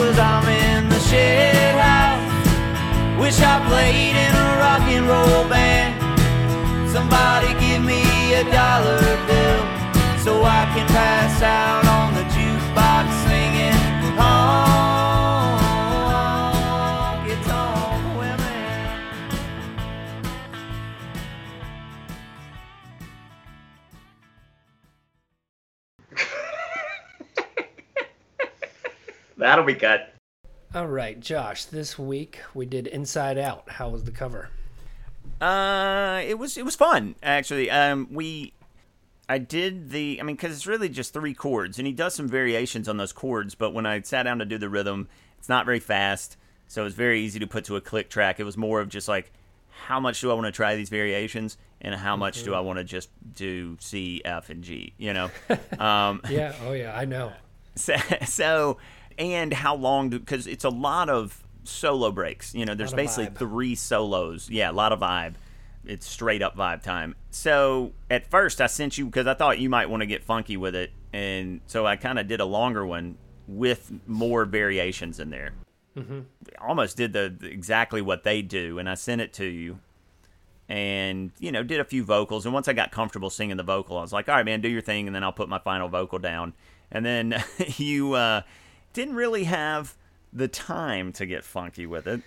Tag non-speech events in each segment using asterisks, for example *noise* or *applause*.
cause I'm in the shed house. Wish I played in a rock and roll band. Somebody give me a dollar bill so I can pass out That'll be cut. All right, Josh. This week we did Inside Out. How was the cover? Uh, it was it was fun actually. Um, we, I did the. I mean, because it's really just three chords, and he does some variations on those chords. But when I sat down to do the rhythm, it's not very fast, so it's very easy to put to a click track. It was more of just like, how much do I want to try these variations, and how much do I want to just do C, F, and G? You know. *laughs* um, Yeah. Oh yeah. I know. *laughs* so, so and how long because it's a lot of solo breaks you know there's basically vibe. three solos. Yeah a lot of vibe. It's straight up vibe time. So at first i sent you because i thought you might want to get funky with it and so i kind of did a longer one with more variations in there. Mm-hmm. almost did the exactly what they do and i sent it to you. And you know did a few vocals and once i got comfortable singing the vocal i was like all right man do your thing and then i'll put my final vocal down. And then *laughs* you uh, didn't really have the time to get funky with it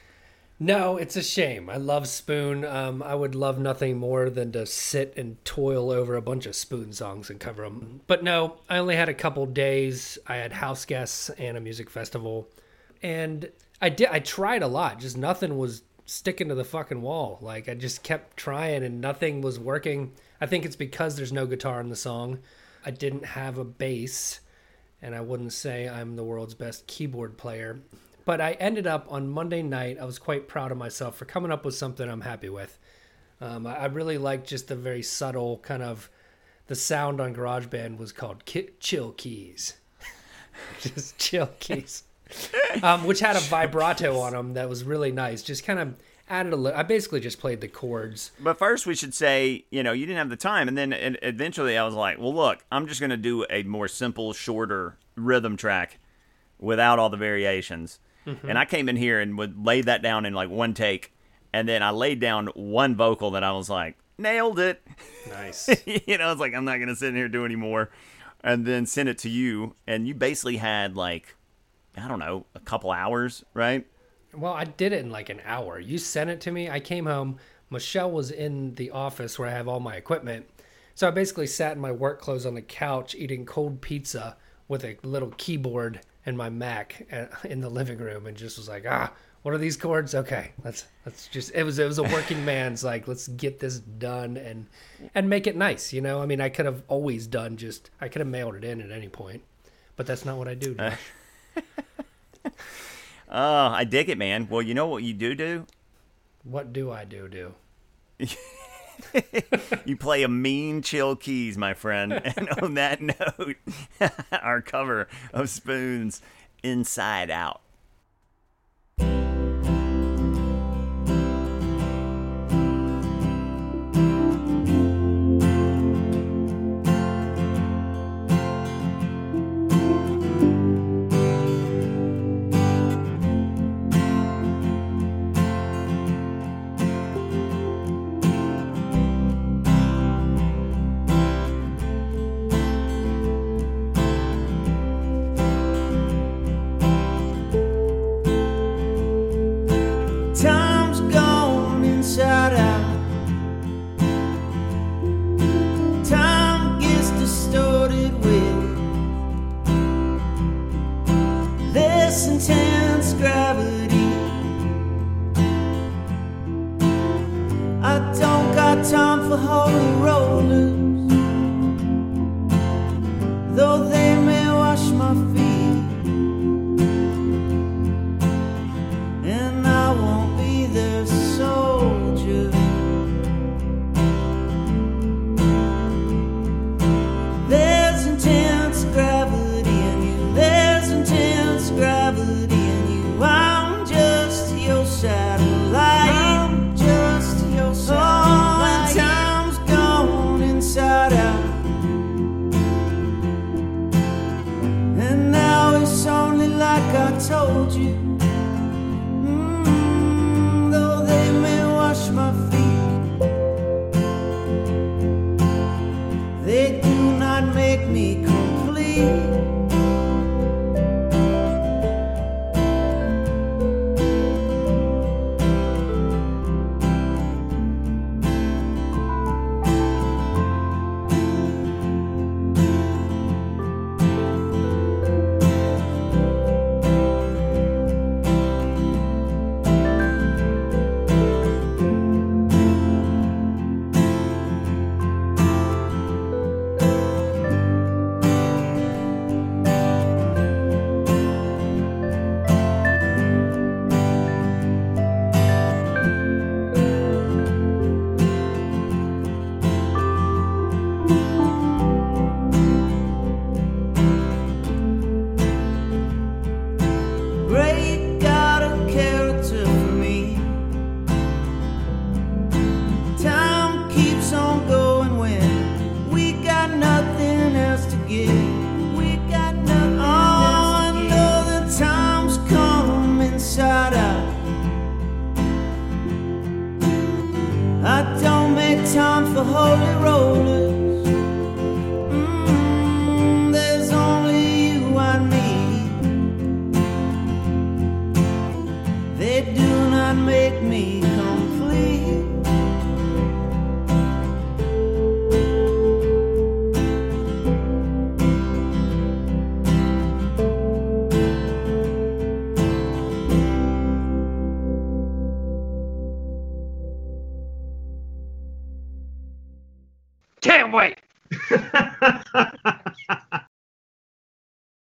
No, it's a shame. I love Spoon. Um, I would love nothing more than to sit and toil over a bunch of Spoon songs and cover them. But no, I only had a couple days. I had house guests and a music festival, and I did. I tried a lot. Just nothing was sticking to the fucking wall. Like I just kept trying and nothing was working. I think it's because there's no guitar in the song. I didn't have a bass, and I wouldn't say I'm the world's best keyboard player. But I ended up on Monday night. I was quite proud of myself for coming up with something I'm happy with. Um, I, really liked just the very subtle kind of. The sound on GarageBand was called ki- chill keys, *laughs* just chill keys, *laughs* um, which had a vibrato on them that was really nice. Just kind of added a little. I basically just played the chords. but first we should say you know you didn't have the time and then and eventually i was like well look i'm just going to do a more simple shorter rhythm track without all the variations mm-hmm. and i came in here and would lay that down in like one take and then i laid down one vocal that i was like nailed it Nice. *laughs* you know, it's like I'm not gonna sit in here and do any more, and then send it to you, and you basically had like, I don't know, a couple hours, right? Well, I did it in like an hour. You sent it to me. I came home. Michelle was in the office where I have all my equipment. So I basically sat in my work clothes on the couch eating cold pizza with a little keyboard and my Mac uh, in the living room and just was like, ah, what are these chords? Okay, let's let's just it was it was a working *laughs* man's like let's get this done and and make it nice, you know? I mean, I could have always done just I could have mailed it in at any point. But that's not what I do. *laughs* Oh, I dig it, man. Well, you know what you do do? what do I do do? *laughs* You play a mean chill keys, my friend. *laughs* And on that *laughs* note, our cover of Spoons Inside Out. Got time for holy rollers, told you. time for holy rollers. Mm, there's only you They do not make me. boy. *laughs*